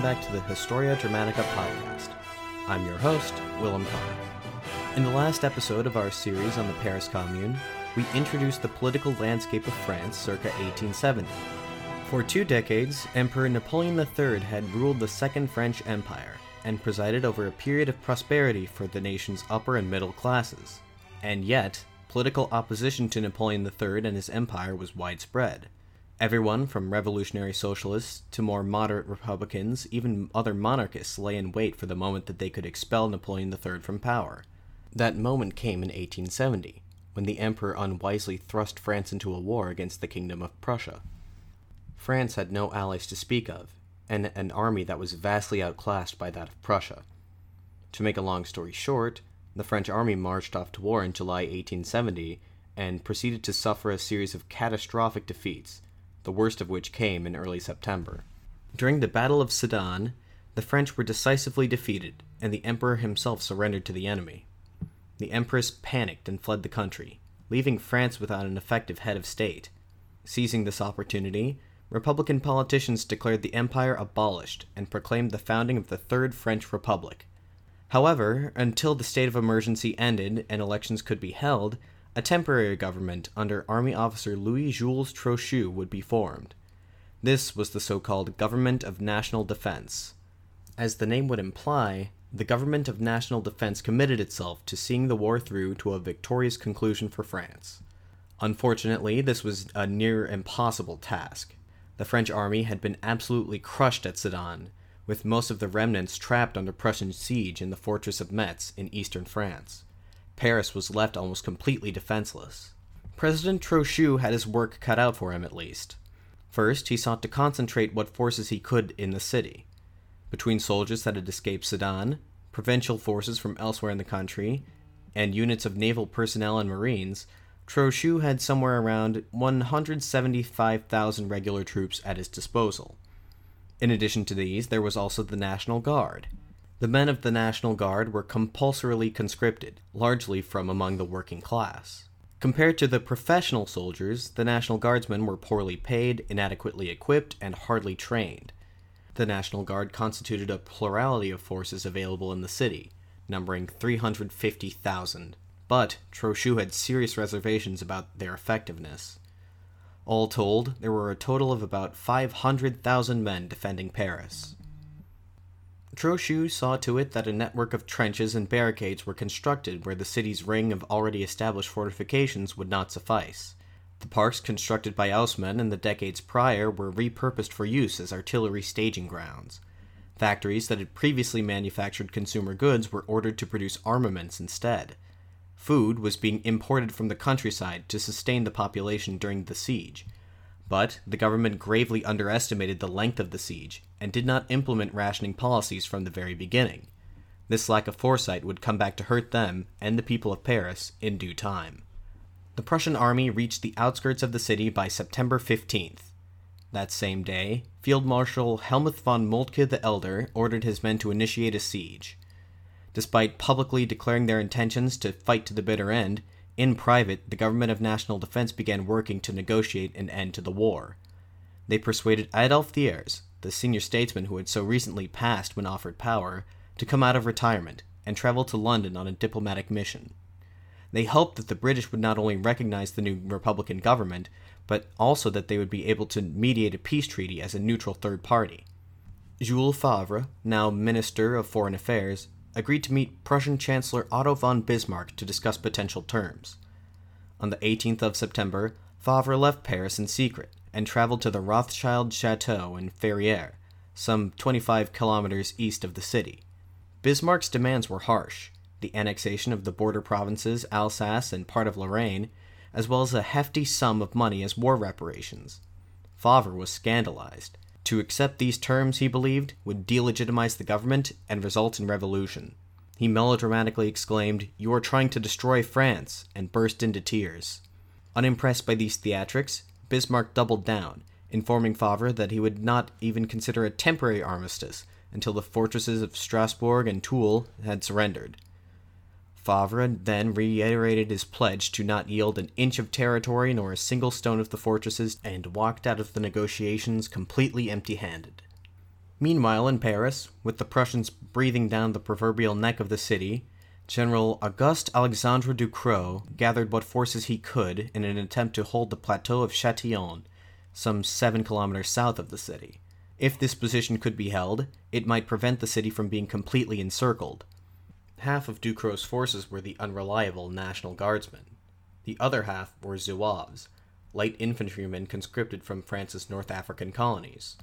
welcome back to the Historia Dramatica podcast. I'm your host, Willem Kahn. In the last episode of our series on the Paris Commune, we introduced the political landscape of France circa 1870. For two decades, Emperor Napoleon III had ruled the Second French Empire and presided over a period of prosperity for the nation's upper and middle classes. And yet, political opposition to Napoleon III and his empire was widespread. Everyone from revolutionary socialists to more moderate Republicans, even other monarchists, lay in wait for the moment that they could expel Napoleon III from power. That moment came in 1870, when the Emperor unwisely thrust France into a war against the Kingdom of Prussia. France had no allies to speak of, and an army that was vastly outclassed by that of Prussia. To make a long story short, the French army marched off to war in July 1870 and proceeded to suffer a series of catastrophic defeats the worst of which came in early September. During the Battle of Sedan, the French were decisively defeated, and the emperor himself surrendered to the enemy. The empress panicked and fled the country, leaving France without an effective head of state. Seizing this opportunity, Republican politicians declared the empire abolished and proclaimed the founding of the Third French Republic. However, until the state of emergency ended and elections could be held, a temporary government under Army officer Louis Jules Trochu would be formed. This was the so called Government of National Defense. As the name would imply, the Government of National Defense committed itself to seeing the war through to a victorious conclusion for France. Unfortunately, this was a near impossible task. The French army had been absolutely crushed at Sedan, with most of the remnants trapped under Prussian siege in the fortress of Metz in eastern France. Paris was left almost completely defenseless. President Trochu had his work cut out for him at least. First, he sought to concentrate what forces he could in the city. Between soldiers that had escaped Sedan, provincial forces from elsewhere in the country, and units of naval personnel and marines, Trochu had somewhere around 175,000 regular troops at his disposal. In addition to these, there was also the National Guard, the men of the National Guard were compulsorily conscripted, largely from among the working class. Compared to the professional soldiers, the National Guardsmen were poorly paid, inadequately equipped, and hardly trained. The National Guard constituted a plurality of forces available in the city, numbering 350,000, but Trochu had serious reservations about their effectiveness. All told, there were a total of about 500,000 men defending Paris. Trochu saw to it that a network of trenches and barricades were constructed where the city's ring of already established fortifications would not suffice. The parks constructed by Haussmann in the decades prior were repurposed for use as artillery staging grounds. Factories that had previously manufactured consumer goods were ordered to produce armaments instead. Food was being imported from the countryside to sustain the population during the siege, but the government gravely underestimated the length of the siege and did not implement rationing policies from the very beginning. This lack of foresight would come back to hurt them and the people of Paris in due time. The Prussian army reached the outskirts of the city by September 15th. That same day, Field Marshal Helmuth von Moltke the Elder ordered his men to initiate a siege. Despite publicly declaring their intentions to fight to the bitter end, in private, the Government of National Defense began working to negotiate an end to the war. They persuaded Adolphe Thiers, the senior statesman who had so recently passed when offered power, to come out of retirement and travel to London on a diplomatic mission. They hoped that the British would not only recognize the new Republican government, but also that they would be able to mediate a peace treaty as a neutral third party. Jules Favre, now Minister of Foreign Affairs, agreed to meet Prussian Chancellor Otto von Bismarck to discuss potential terms. On the 18th of September, Favre left Paris in secret and traveled to the Rothschild Chateau in Ferrières, some 25 kilometers east of the city. Bismarck's demands were harsh the annexation of the border provinces Alsace and part of Lorraine, as well as a hefty sum of money as war reparations. Favre was scandalized. To accept these terms, he believed, would delegitimize the government and result in revolution. He melodramatically exclaimed, You are trying to destroy France, and burst into tears. Unimpressed by these theatrics, Bismarck doubled down, informing Favre that he would not even consider a temporary armistice until the fortresses of Strasbourg and Toul had surrendered. Favre then reiterated his pledge to not yield an inch of territory nor a single stone of the fortresses and walked out of the negotiations completely empty handed. Meanwhile, in Paris, with the Prussians breathing down the proverbial neck of the city, General Auguste Alexandre Ducrot gathered what forces he could in an attempt to hold the plateau of Châtillon, some seven kilometers south of the city. If this position could be held, it might prevent the city from being completely encircled. Half of Ducrot's forces were the unreliable National Guardsmen. The other half were Zouaves, light infantrymen conscripted from France's North African colonies.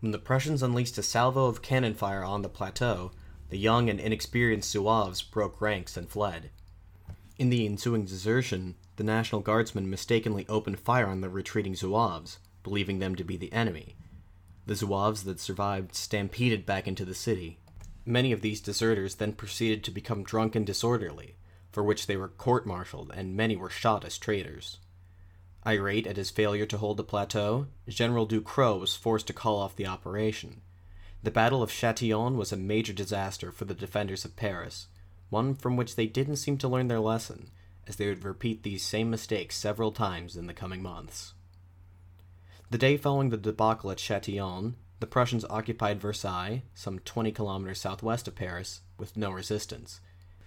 When the Prussians unleashed a salvo of cannon fire on the plateau, the young and inexperienced Zouaves broke ranks and fled. In the ensuing desertion, the National Guardsmen mistakenly opened fire on the retreating Zouaves, believing them to be the enemy. The Zouaves that survived stampeded back into the city. Many of these deserters then proceeded to become drunk and disorderly, for which they were court martialed, and many were shot as traitors. Irate at his failure to hold the plateau, General Ducrot was forced to call off the operation. The Battle of Châtillon was a major disaster for the defenders of Paris, one from which they didn't seem to learn their lesson, as they would repeat these same mistakes several times in the coming months. The day following the debacle at Châtillon, the Prussians occupied Versailles, some 20 kilometers southwest of Paris, with no resistance.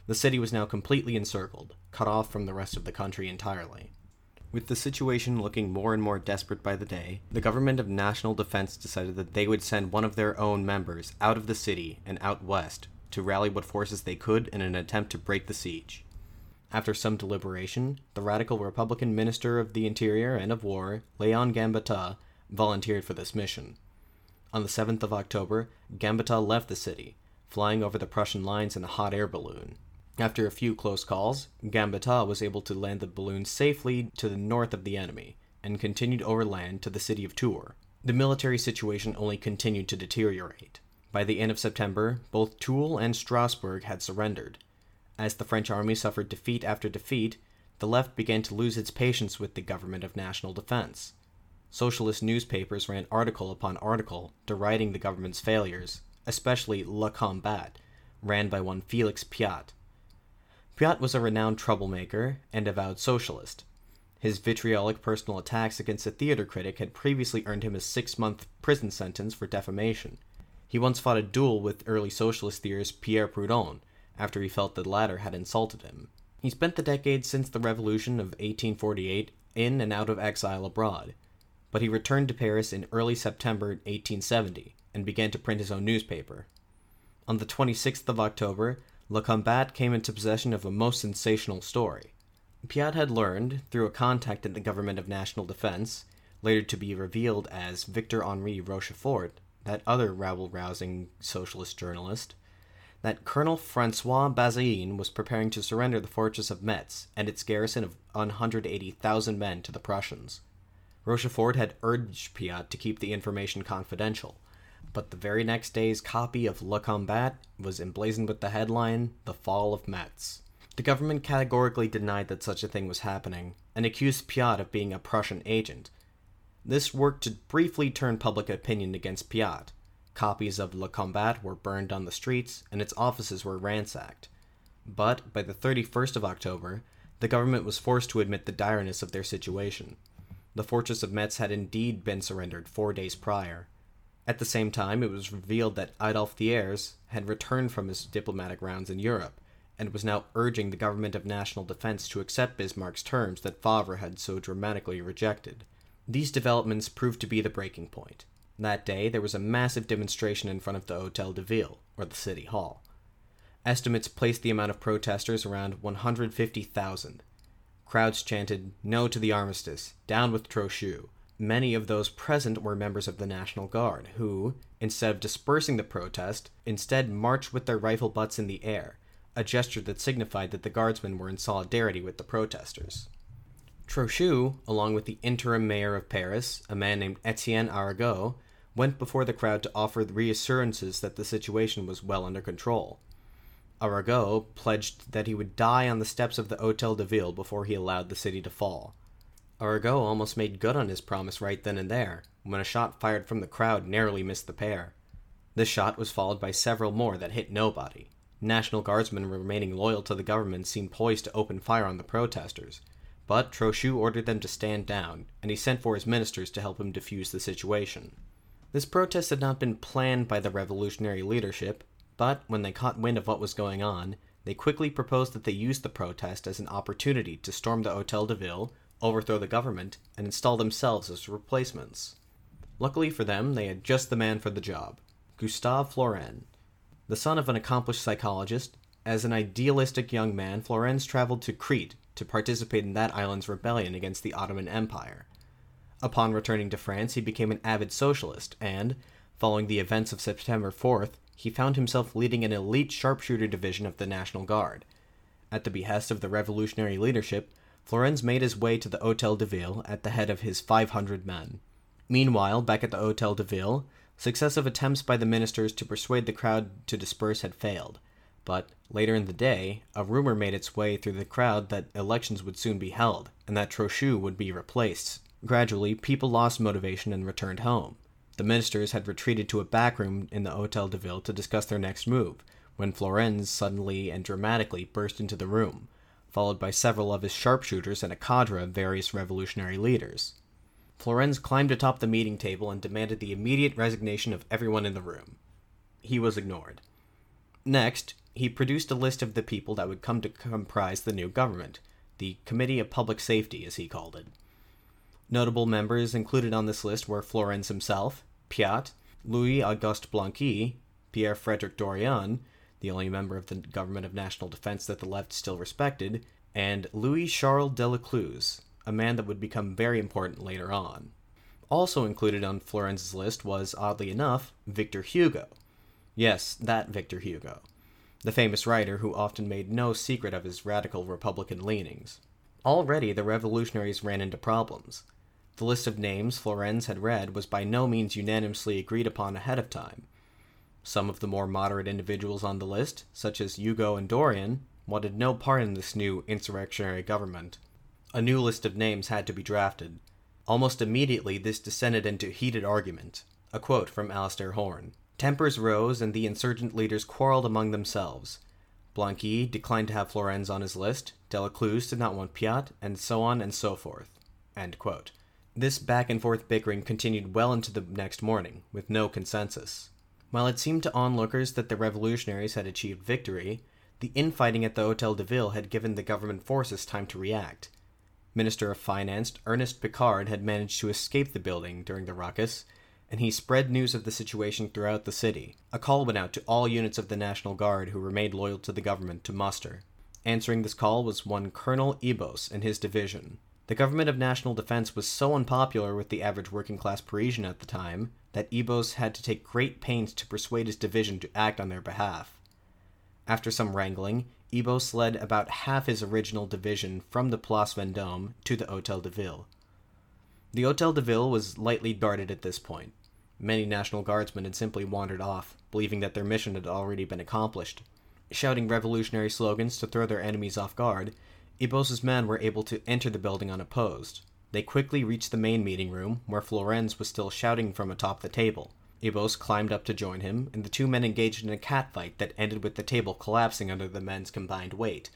The city was now completely encircled, cut off from the rest of the country entirely. With the situation looking more and more desperate by the day, the government of national defense decided that they would send one of their own members out of the city and out west to rally what forces they could in an attempt to break the siege. After some deliberation, the radical Republican Minister of the Interior and of War, Leon Gambetta, volunteered for this mission. On the 7th of October, Gambetta left the city, flying over the Prussian lines in a hot air balloon. After a few close calls, Gambetta was able to land the balloon safely to the north of the enemy and continued overland to the city of Tours. The military situation only continued to deteriorate. By the end of September, both Toul and Strasbourg had surrendered. As the French army suffered defeat after defeat, the left began to lose its patience with the government of national defense. Socialist newspapers ran article upon article deriding the government's failures, especially Le Combat, ran by one Felix Pyat. Pyat was a renowned troublemaker and avowed socialist. His vitriolic personal attacks against a theater critic had previously earned him a six month prison sentence for defamation. He once fought a duel with early socialist theorist Pierre Proudhon after he felt the latter had insulted him. He spent the decades since the revolution of 1848 in and out of exile abroad, but he returned to Paris in early September 1870 and began to print his own newspaper. On the 26th of October, Le Combat came into possession of a most sensational story. Pyat had learned, through a contact in the government of national defense, later to be revealed as Victor Henri Rochefort, that other rabble rousing socialist journalist, that Colonel Francois Bazaine was preparing to surrender the fortress of Metz and its garrison of 180,000 men to the Prussians. Rochefort had urged Pyat to keep the information confidential, but the very next day's copy of Le Combat was emblazoned with the headline, The Fall of Metz. The government categorically denied that such a thing was happening, and accused Pyat of being a Prussian agent. This worked to briefly turn public opinion against Pyat. Copies of Le Combat were burned on the streets, and its offices were ransacked. But by the 31st of October, the government was forced to admit the direness of their situation. The fortress of Metz had indeed been surrendered four days prior, at the same time, it was revealed that Adolphe Thiers had returned from his diplomatic rounds in Europe and was now urging the government of national defense to accept Bismarck's terms that Favre had so dramatically rejected. These developments proved to be the breaking point. That day, there was a massive demonstration in front of the Hotel de Ville, or the city hall. Estimates placed the amount of protesters around 150,000. Crowds chanted, No to the armistice, down with Trochu, Many of those present were members of the National Guard, who, instead of dispersing the protest, instead marched with their rifle butts in the air, a gesture that signified that the guardsmen were in solidarity with the protesters. Trochu, along with the interim mayor of Paris, a man named Etienne Arago, went before the crowd to offer reassurances that the situation was well under control. Arago pledged that he would die on the steps of the Hotel de Ville before he allowed the city to fall. Arago almost made good on his promise right then and there, when a shot fired from the crowd narrowly missed the pair. This shot was followed by several more that hit nobody. National Guardsmen remaining loyal to the government seemed poised to open fire on the protesters, but Trochu ordered them to stand down, and he sent for his ministers to help him defuse the situation. This protest had not been planned by the revolutionary leadership, but when they caught wind of what was going on, they quickly proposed that they use the protest as an opportunity to storm the Hotel de Ville, overthrow the government, and install themselves as replacements. Luckily for them, they had just the man for the job Gustave Flourens. The son of an accomplished psychologist, as an idealistic young man, Flourens traveled to Crete to participate in that island's rebellion against the Ottoman Empire. Upon returning to France, he became an avid socialist, and, following the events of September 4th, he found himself leading an elite sharpshooter division of the National Guard. At the behest of the revolutionary leadership, Flourens made his way to the Hotel de Ville at the head of his 500 men. Meanwhile, back at the Hotel de Ville, successive attempts by the ministers to persuade the crowd to disperse had failed. But later in the day, a rumor made its way through the crowd that elections would soon be held, and that Trochu would be replaced. Gradually, people lost motivation and returned home. The ministers had retreated to a back room in the Hotel de Ville to discuss their next move, when Flourens suddenly and dramatically burst into the room, followed by several of his sharpshooters and a cadre of various revolutionary leaders. Flourens climbed atop the meeting table and demanded the immediate resignation of everyone in the room. He was ignored. Next, he produced a list of the people that would come to comprise the new government, the Committee of Public Safety, as he called it. Notable members included on this list were Flourens himself, Pyat, Louis Auguste Blanqui, Pierre Frederick Dorian, the only member of the Government of National Defense that the left still respected, and Louis Charles Delescluze, a man that would become very important later on. Also included on Flourens's list was, oddly enough, Victor Hugo. Yes, that Victor Hugo, the famous writer who often made no secret of his radical Republican leanings. Already the revolutionaries ran into problems. The list of names Flourens had read was by no means unanimously agreed upon ahead of time. Some of the more moderate individuals on the list, such as Hugo and Dorian, wanted no part in this new insurrectionary government. A new list of names had to be drafted. Almost immediately, this descended into heated argument. A quote from Alistair Horne Tempers rose, and the insurgent leaders quarreled among themselves. Blanqui declined to have Flourens on his list, Delescluze did not want Pyat, and so on and so forth. This back and forth bickering continued well into the next morning, with no consensus. While it seemed to onlookers that the revolutionaries had achieved victory, the infighting at the Hotel de Ville had given the government forces time to react. Minister of Finance Ernest Picard had managed to escape the building during the ruckus, and he spread news of the situation throughout the city. A call went out to all units of the National Guard who remained loyal to the government to muster. Answering this call was one Colonel Ibos and his division. The government of national defense was so unpopular with the average working class Parisian at the time that Ibos had to take great pains to persuade his division to act on their behalf. After some wrangling, Ibos led about half his original division from the Place Vendôme to the Hotel de Ville. The Hotel de Ville was lightly guarded at this point. Many National Guardsmen had simply wandered off, believing that their mission had already been accomplished. Shouting revolutionary slogans to throw their enemies off guard, Ibos's men were able to enter the building unopposed. They quickly reached the main meeting room, where Flourens was still shouting from atop the table. Ibos climbed up to join him, and the two men engaged in a catfight that ended with the table collapsing under the men's combined weight.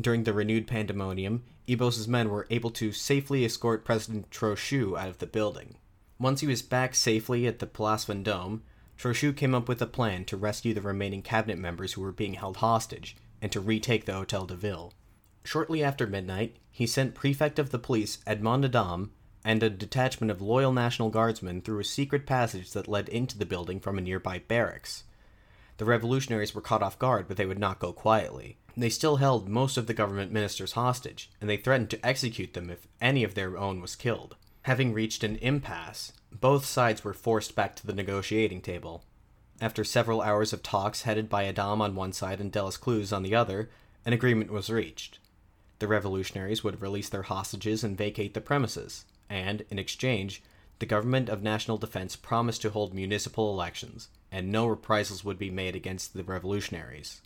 During the renewed pandemonium, Ibos's men were able to safely escort President Trochu out of the building. Once he was back safely at the Place Vendôme, Trochu came up with a plan to rescue the remaining cabinet members who were being held hostage and to retake the Hotel de Ville. Shortly after midnight, he sent Prefect of the Police Edmond Adam and a detachment of loyal National Guardsmen through a secret passage that led into the building from a nearby barracks. The revolutionaries were caught off guard, but they would not go quietly. They still held most of the government ministers hostage, and they threatened to execute them if any of their own was killed. Having reached an impasse, both sides were forced back to the negotiating table. After several hours of talks headed by Adam on one side and Delescluze on the other, an agreement was reached. The revolutionaries would release their hostages and vacate the premises, and, in exchange, the government of national defense promised to hold municipal elections, and no reprisals would be made against the revolutionaries.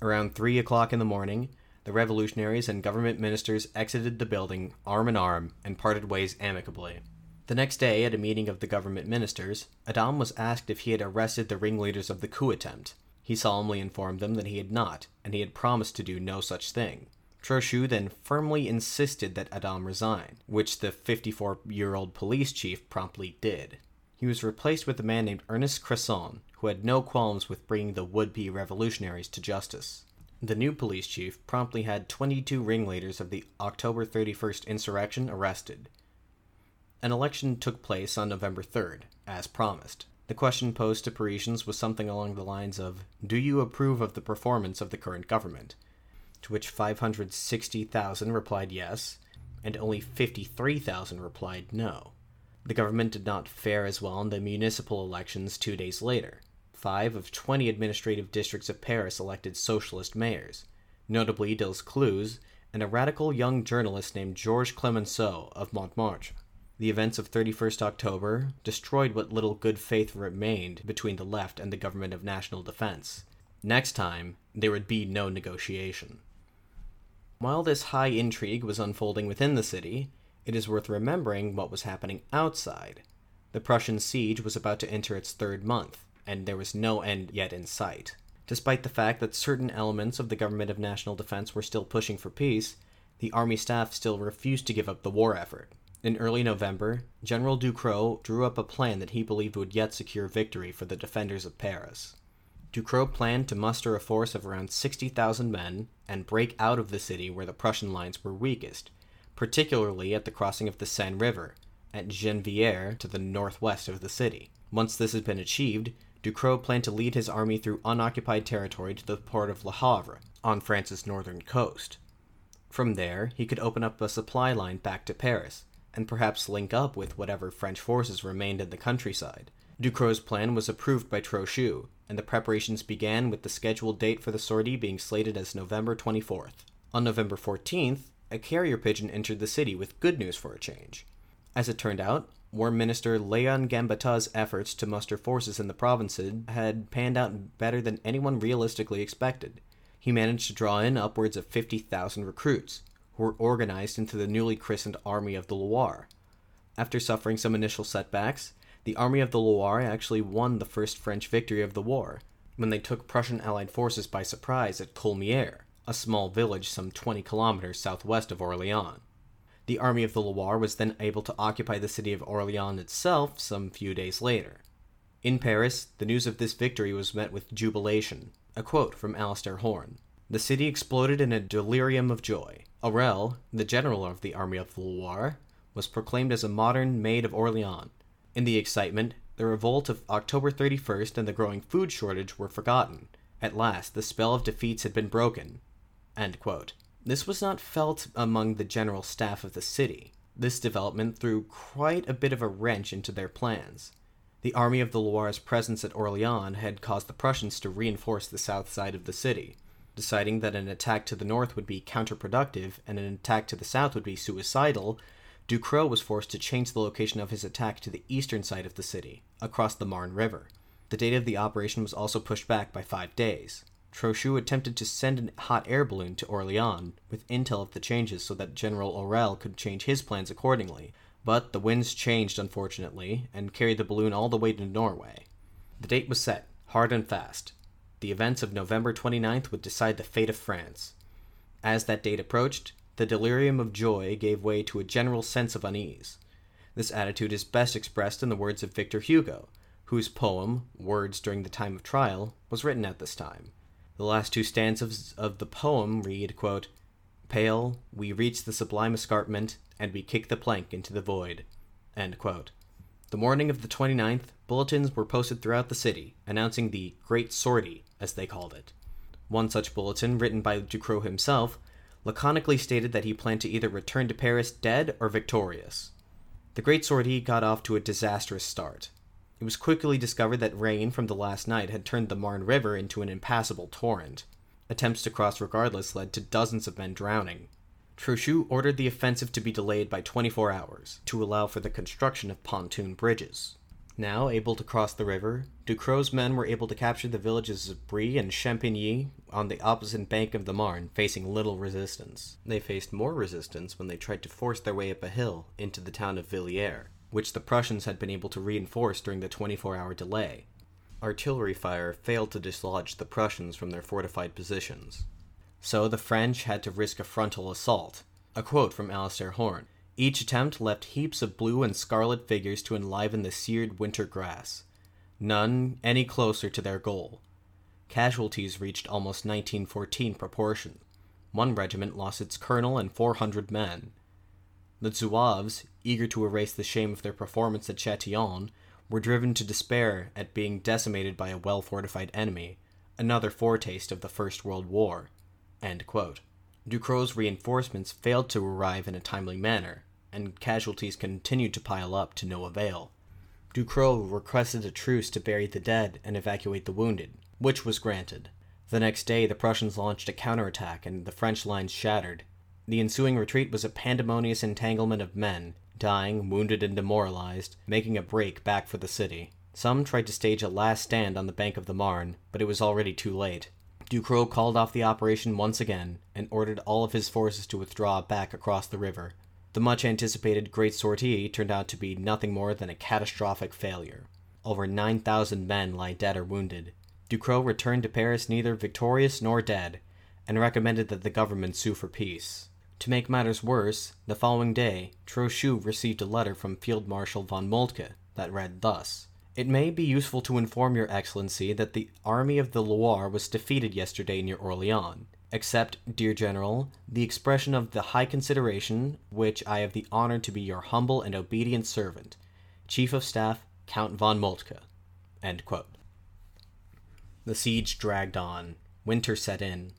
Around three o'clock in the morning, the revolutionaries and government ministers exited the building arm in arm and parted ways amicably. The next day, at a meeting of the government ministers, Adam was asked if he had arrested the ringleaders of the coup attempt. He solemnly informed them that he had not, and he had promised to do no such thing. Trochu then firmly insisted that Adam resign, which the 54 year old police chief promptly did. he was replaced with a man named Ernest Cresson, who had no qualms with bringing the would be revolutionaries to justice. The new police chief promptly had 22 ringleaders of the October 31st insurrection arrested. An election took place on November 3rd, as promised. The question posed to Parisians was something along the lines of Do you approve of the performance of the current government? To which 560,000 replied yes, and only 53,000 replied no. The government did not fare as well in the municipal elections two days later. Five of 20 administrative districts of Paris elected socialist mayors, notably Delescluze and a radical young journalist named Georges Clemenceau of Montmartre. The events of 31st October destroyed what little good faith remained between the left and the government of national defense. Next time, there would be no negotiation. While this high intrigue was unfolding within the city, it is worth remembering what was happening outside. The Prussian siege was about to enter its third month, and there was no end yet in sight. Despite the fact that certain elements of the government of national defense were still pushing for peace, the army staff still refused to give up the war effort. In early November, General Ducrot drew up a plan that he believed would yet secure victory for the defenders of Paris. Ducrot planned to muster a force of around 60,000 men and break out of the city where the Prussian lines were weakest, particularly at the crossing of the Seine River, at Gennevilliers to the northwest of the city. Once this had been achieved, Ducrot planned to lead his army through unoccupied territory to the port of Le Havre, on France's northern coast. From there, he could open up a supply line back to Paris, and perhaps link up with whatever French forces remained in the countryside. Ducrot's plan was approved by Trochu, and the preparations began with the scheduled date for the sortie being slated as November 24th. On November 14th, a carrier pigeon entered the city with good news for a change. As it turned out, War Minister Leon Gambetta's efforts to muster forces in the provinces had panned out better than anyone realistically expected. He managed to draw in upwards of 50,000 recruits, who were organized into the newly christened Army of the Loire. After suffering some initial setbacks, the Army of the Loire actually won the first French victory of the war, when they took Prussian Allied forces by surprise at Coulmiers, a small village some 20 kilometers southwest of Orleans. The Army of the Loire was then able to occupy the city of Orleans itself some few days later. In Paris, the news of this victory was met with jubilation. A quote from Alistair Horne The city exploded in a delirium of joy. Aurelle, the general of the Army of the Loire, was proclaimed as a modern Maid of Orleans. In the excitement, the revolt of October 31st and the growing food shortage were forgotten. At last, the spell of defeats had been broken. This was not felt among the general staff of the city. This development threw quite a bit of a wrench into their plans. The Army of the Loire's presence at Orleans had caused the Prussians to reinforce the south side of the city deciding that an attack to the north would be counterproductive and an attack to the south would be suicidal, Ducrot was forced to change the location of his attack to the eastern side of the city, across the Marne River. The date of the operation was also pushed back by five days. Trochu attempted to send a hot air balloon to Orleans with intel of the changes so that General Aurelle could change his plans accordingly, but the winds changed unfortunately and carried the balloon all the way to Norway. The date was set, hard and fast, the events of November 29th would decide the fate of France. As that date approached, the delirium of joy gave way to a general sense of unease. This attitude is best expressed in the words of Victor Hugo, whose poem, Words During the Time of Trial, was written at this time. The last two stanzas of the poem read, quote, Pale, we reach the sublime escarpment, and we kick the plank into the void. The morning of the 29th, bulletins were posted throughout the city, announcing the Great Sortie, as they called it. One such bulletin, written by Ducrot himself, laconically stated that he planned to either return to Paris dead or victorious. The great sortie got off to a disastrous start. It was quickly discovered that rain from the last night had turned the Marne River into an impassable torrent. Attempts to cross regardless led to dozens of men drowning. Trochu ordered the offensive to be delayed by 24 hours, to allow for the construction of pontoon bridges. Now able to cross the river, Ducrot's men were able to capture the villages of Brie and Champigny on the opposite bank of the Marne, facing little resistance. They faced more resistance when they tried to force their way up a hill into the town of Villiers, which the Prussians had been able to reinforce during the 24 hour delay. Artillery fire failed to dislodge the Prussians from their fortified positions. So the French had to risk a frontal assault. A quote from Alistair Horne Each attempt left heaps of blue and scarlet figures to enliven the seared winter grass, none any closer to their goal. Casualties reached almost 1914 proportion. One regiment lost its colonel and 400 men. The Zouaves, eager to erase the shame of their performance at Châtillon, were driven to despair at being decimated by a well fortified enemy, another foretaste of the First World War. Ducrot's reinforcements failed to arrive in a timely manner, and casualties continued to pile up to no avail. Ducrot requested a truce to bury the dead and evacuate the wounded, which was granted. The next day, the Prussians launched a counterattack and the French lines shattered. The ensuing retreat was a pandemonious entanglement of men, dying, wounded, and demoralized, making a break back for the city. Some tried to stage a last stand on the bank of the Marne, but it was already too late. Ducrot called off the operation once again and ordered all of his forces to withdraw back across the river. The much anticipated Great Sortie turned out to be nothing more than a catastrophic failure. Over 9,000 men lie dead or wounded. Ducrot returned to Paris neither victorious nor dead, and recommended that the government sue for peace. To make matters worse, the following day, Trochu received a letter from Field Marshal von Moltke that read thus It may be useful to inform Your Excellency that the Army of the Loire was defeated yesterday near Orleans. Accept, dear General, the expression of the high consideration which I have the honor to be your humble and obedient servant, Chief of Staff, Count von Moltke. The siege dragged on. Winter set in.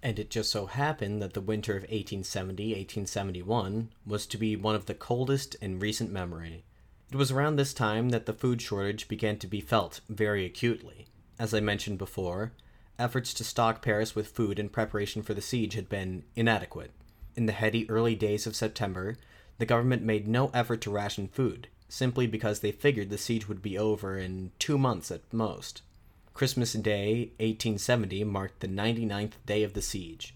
And it just so happened that the winter of 1870 1871 was to be one of the coldest in recent memory. It was around this time that the food shortage began to be felt very acutely. As I mentioned before, efforts to stock Paris with food in preparation for the siege had been inadequate. In the heady early days of September, the government made no effort to ration food, simply because they figured the siege would be over in two months at most. Christmas Day 1870 marked the 99th day of the siege.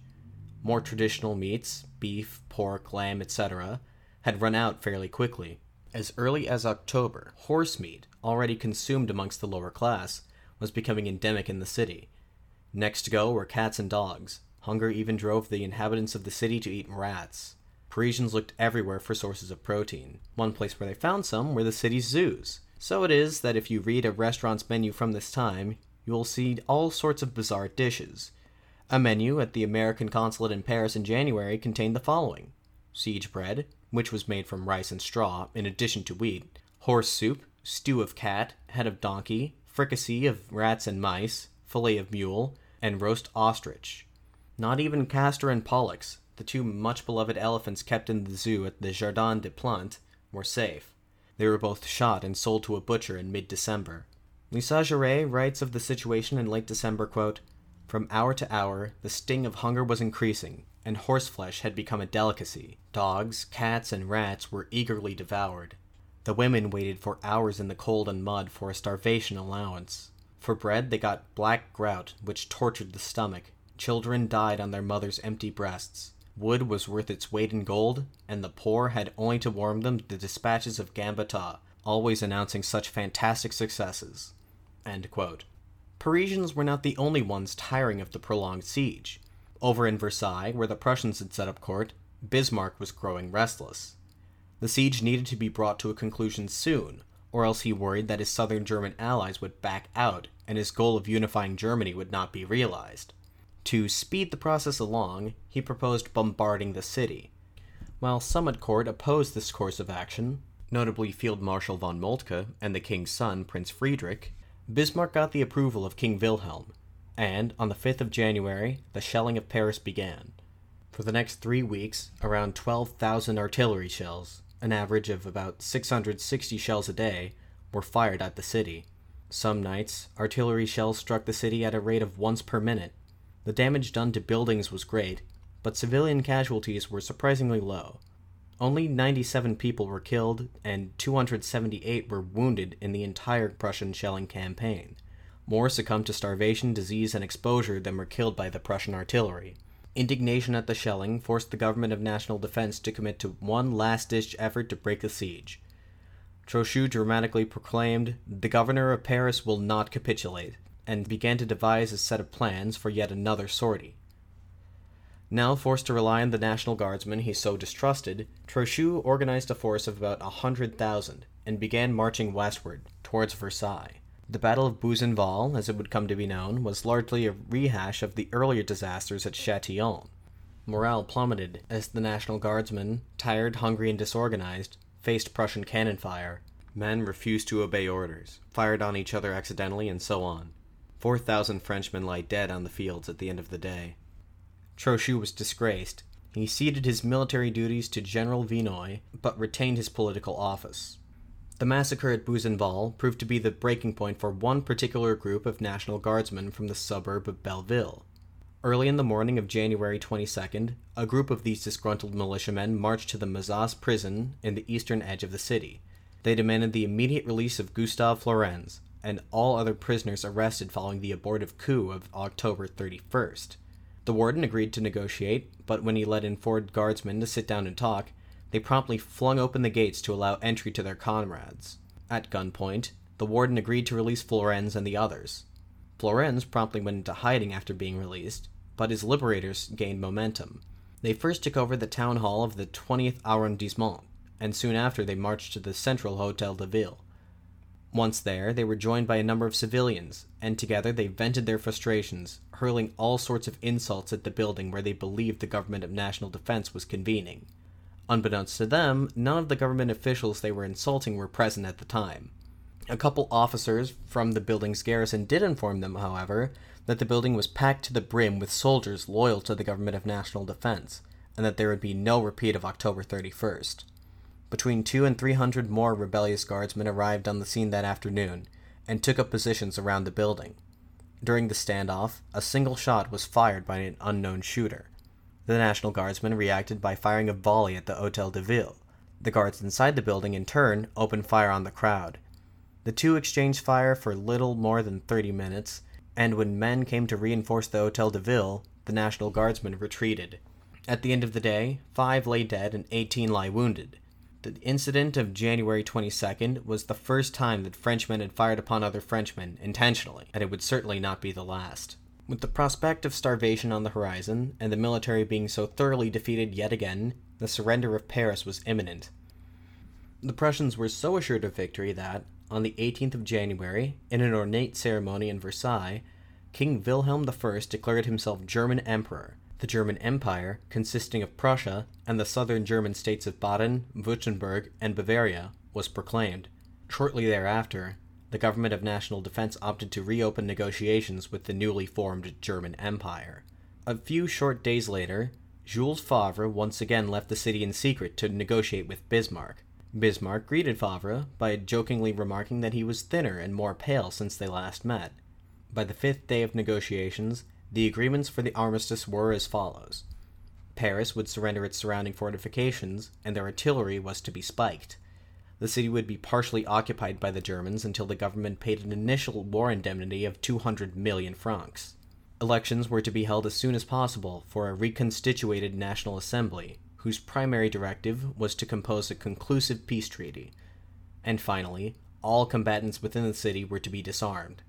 More traditional meats, beef, pork, lamb, etc., had run out fairly quickly. As early as October, horse meat, already consumed amongst the lower class, was becoming endemic in the city. Next to go were cats and dogs. Hunger even drove the inhabitants of the city to eat rats. Parisians looked everywhere for sources of protein. One place where they found some were the city's zoos. So it is that if you read a restaurant's menu from this time, you will see all sorts of bizarre dishes. A menu at the American consulate in Paris in January contained the following siege bread, which was made from rice and straw, in addition to wheat, horse soup, stew of cat, head of donkey, fricassee of rats and mice, fillet of mule, and roast ostrich. Not even Castor and Pollux, the two much beloved elephants kept in the zoo at the Jardin des Plantes, were safe. They were both shot and sold to a butcher in mid December. Lissagaray writes of the situation in late December, quote, From hour to hour, the sting of hunger was increasing, and horseflesh had become a delicacy. Dogs, cats, and rats were eagerly devoured. The women waited for hours in the cold and mud for a starvation allowance. For bread, they got black grout, which tortured the stomach. Children died on their mothers' empty breasts. Wood was worth its weight in gold, and the poor had only to warm them the dispatches of Gambetta, always announcing such fantastic successes. Parisians were not the only ones tiring of the prolonged siege. Over in Versailles, where the Prussians had set up court, Bismarck was growing restless. The siege needed to be brought to a conclusion soon, or else he worried that his southern German allies would back out and his goal of unifying Germany would not be realized. To speed the process along, he proposed bombarding the city. While some at court opposed this course of action, notably Field Marshal von Moltke and the king's son, Prince Friedrich, Bismarck got the approval of King Wilhelm, and on the 5th of January, the shelling of Paris began. For the next three weeks, around 12,000 artillery shells, an average of about 660 shells a day, were fired at the city. Some nights, artillery shells struck the city at a rate of once per minute. The damage done to buildings was great, but civilian casualties were surprisingly low. Only 97 people were killed and 278 were wounded in the entire Prussian shelling campaign. More succumbed to starvation, disease, and exposure than were killed by the Prussian artillery. Indignation at the shelling forced the government of national defense to commit to one last ditch effort to break the siege. Trochu dramatically proclaimed, The governor of Paris will not capitulate, and began to devise a set of plans for yet another sortie. Now forced to rely on the National Guardsmen he so distrusted, Trochu organized a force of about a hundred thousand and began marching westward, towards Versailles. The Battle of Buzenval, as it would come to be known, was largely a rehash of the earlier disasters at Châtillon. Morale plummeted as the National Guardsmen, tired, hungry, and disorganized, faced Prussian cannon fire. Men refused to obey orders, fired on each other accidentally, and so on. Four thousand Frenchmen lay dead on the fields at the end of the day. Trochu was disgraced. He ceded his military duties to General Vinoy, but retained his political office. The massacre at Buzenval proved to be the breaking point for one particular group of National Guardsmen from the suburb of Belleville. Early in the morning of January 22nd, a group of these disgruntled militiamen marched to the Mazas prison in the eastern edge of the city. They demanded the immediate release of Gustave Flourens and all other prisoners arrested following the abortive coup of October 31st. The warden agreed to negotiate, but when he let in four guardsmen to sit down and talk, they promptly flung open the gates to allow entry to their comrades. At gunpoint, the warden agreed to release Flourens and the others. Flourens promptly went into hiding after being released, but his liberators gained momentum. They first took over the town hall of the 20th arrondissement, and soon after they marched to the central Hotel de Ville. Once there, they were joined by a number of civilians, and together they vented their frustrations, hurling all sorts of insults at the building where they believed the government of national defense was convening. Unbeknownst to them, none of the government officials they were insulting were present at the time. A couple officers from the building's garrison did inform them, however, that the building was packed to the brim with soldiers loyal to the government of national defense, and that there would be no repeat of October 31st. Between two and three hundred more rebellious guardsmen arrived on the scene that afternoon and took up positions around the building. During the standoff, a single shot was fired by an unknown shooter. The National Guardsmen reacted by firing a volley at the Hotel de Ville. The guards inside the building, in turn, opened fire on the crowd. The two exchanged fire for little more than 30 minutes, and when men came to reinforce the Hotel de Ville, the National Guardsmen retreated. At the end of the day, five lay dead and 18 lie wounded. The incident of January 22nd was the first time that Frenchmen had fired upon other Frenchmen intentionally, and it would certainly not be the last. With the prospect of starvation on the horizon, and the military being so thoroughly defeated yet again, the surrender of Paris was imminent. The Prussians were so assured of victory that, on the 18th of January, in an ornate ceremony in Versailles, King Wilhelm I declared himself German Emperor, the German Empire, consisting of Prussia and the southern German states of Baden, Württemberg, and Bavaria, was proclaimed. Shortly thereafter, the government of national defense opted to reopen negotiations with the newly formed German Empire. A few short days later, Jules Favre once again left the city in secret to negotiate with Bismarck. Bismarck greeted Favre by jokingly remarking that he was thinner and more pale since they last met. By the fifth day of negotiations, the agreements for the armistice were as follows Paris would surrender its surrounding fortifications, and their artillery was to be spiked. The city would be partially occupied by the Germans until the government paid an initial war indemnity of 200 million francs. Elections were to be held as soon as possible for a reconstituted National Assembly, whose primary directive was to compose a conclusive peace treaty. And finally, all combatants within the city were to be disarmed.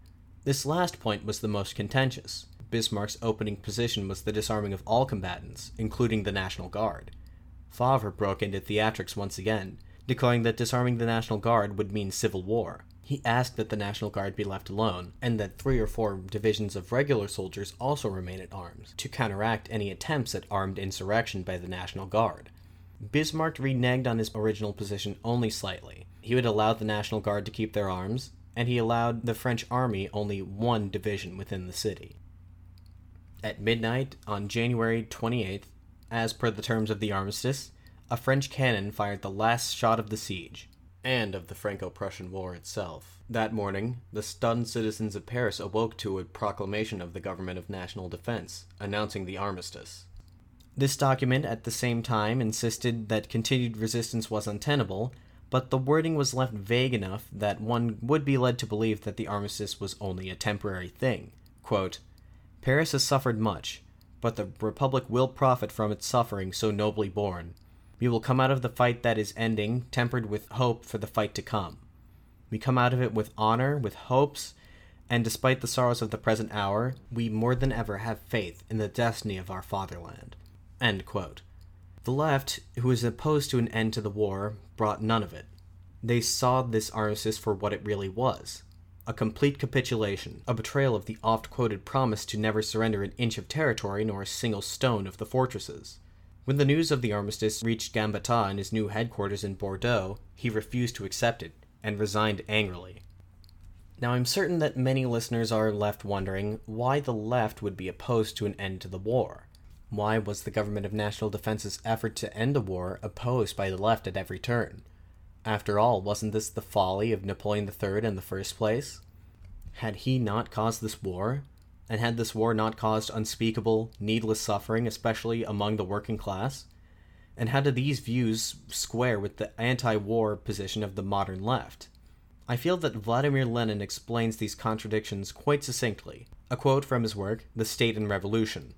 This last point was the most contentious, Bismarck's opening position was the disarming of all combatants, including the National Guard. Favre broke into theatrics once again, declaring that disarming the National Guard would mean civil war. He asked that the National Guard be left alone, and that three or four divisions of regular soldiers also remain at arms, to counteract any attempts at armed insurrection by the National Guard. Bismarck reneged on his original position only slightly. He would allow the National Guard to keep their arms, and he allowed the French army only one division within the city. At midnight on January 28th, as per the terms of the armistice, a French cannon fired the last shot of the siege, and of the Franco Prussian War itself. That morning, the stunned citizens of Paris awoke to a proclamation of the Government of National Defense, announcing the armistice. This document at the same time insisted that continued resistance was untenable, but the wording was left vague enough that one would be led to believe that the armistice was only a temporary thing. Quote, Paris has suffered much, but the Republic will profit from its suffering so nobly borne. We will come out of the fight that is ending, tempered with hope for the fight to come. We come out of it with honor, with hopes, and despite the sorrows of the present hour, we more than ever have faith in the destiny of our fatherland. The left, who was opposed to an end to the war, brought none of it. They saw this armistice for what it really was a complete capitulation, a betrayal of the oft quoted promise to never surrender an inch of territory nor a single stone of the fortresses. When the news of the armistice reached Gambetta in his new headquarters in Bordeaux, he refused to accept it and resigned angrily. Now, I'm certain that many listeners are left wondering why the left would be opposed to an end to the war. Why was the Government of National Defense's effort to end the war opposed by the left at every turn? After all, wasn't this the folly of Napoleon III in the first place? Had he not caused this war? And had this war not caused unspeakable, needless suffering, especially among the working class? And how do these views square with the anti war position of the modern left? I feel that Vladimir Lenin explains these contradictions quite succinctly. A quote from his work, The State and Revolution.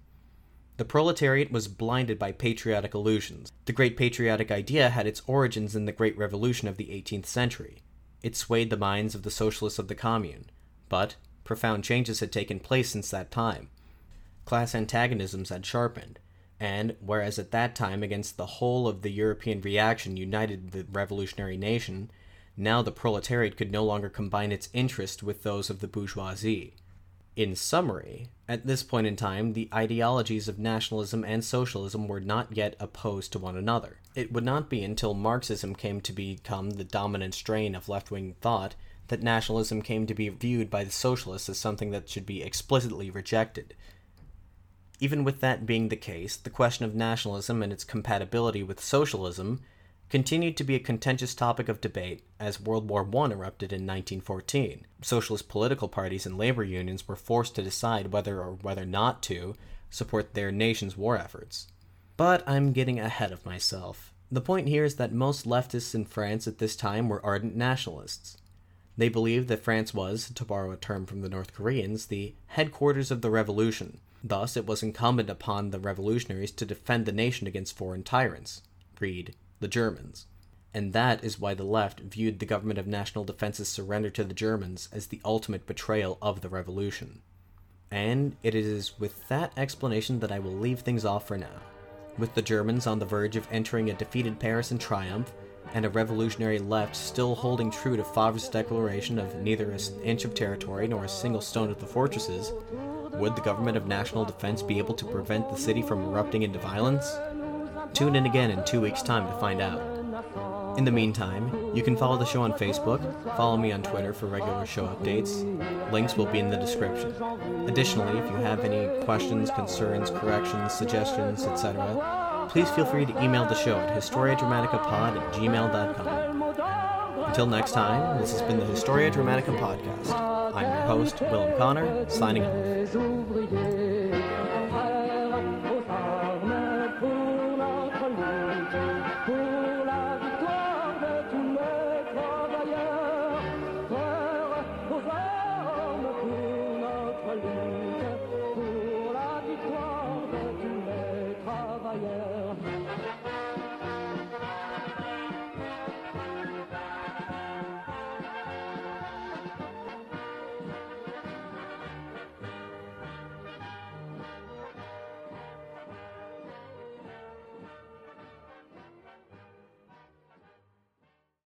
The proletariat was blinded by patriotic illusions. The great patriotic idea had its origins in the Great Revolution of the 18th century. It swayed the minds of the socialists of the Commune. But profound changes had taken place since that time. Class antagonisms had sharpened, and whereas at that time against the whole of the European reaction united the revolutionary nation, now the proletariat could no longer combine its interests with those of the bourgeoisie. In summary, at this point in time, the ideologies of nationalism and socialism were not yet opposed to one another. It would not be until Marxism came to become the dominant strain of left wing thought that nationalism came to be viewed by the socialists as something that should be explicitly rejected. Even with that being the case, the question of nationalism and its compatibility with socialism continued to be a contentious topic of debate as World War I erupted in 1914. Socialist political parties and labor unions were forced to decide whether or whether not to support their nation's war efforts. But I'm getting ahead of myself. The point here is that most leftists in France at this time were ardent nationalists. They believed that France was, to borrow a term from the North Koreans, the headquarters of the revolution. Thus, it was incumbent upon the revolutionaries to defend the nation against foreign tyrants. Read the Germans. And that is why the left viewed the government of national defense's surrender to the Germans as the ultimate betrayal of the revolution. And it is with that explanation that I will leave things off for now. With the Germans on the verge of entering a defeated Paris in triumph, and a revolutionary left still holding true to Favre's declaration of neither an inch of territory nor a single stone of the fortresses, would the government of national defense be able to prevent the city from erupting into violence? Tune in again in two weeks' time to find out. In the meantime, you can follow the show on Facebook, follow me on Twitter for regular show updates. Links will be in the description. Additionally, if you have any questions, concerns, corrections, suggestions, etc., please feel free to email the show at historiadramaticapod at gmail.com. Until next time, this has been the Historia Dramatica Podcast. I'm your host, Willem Connor, signing off.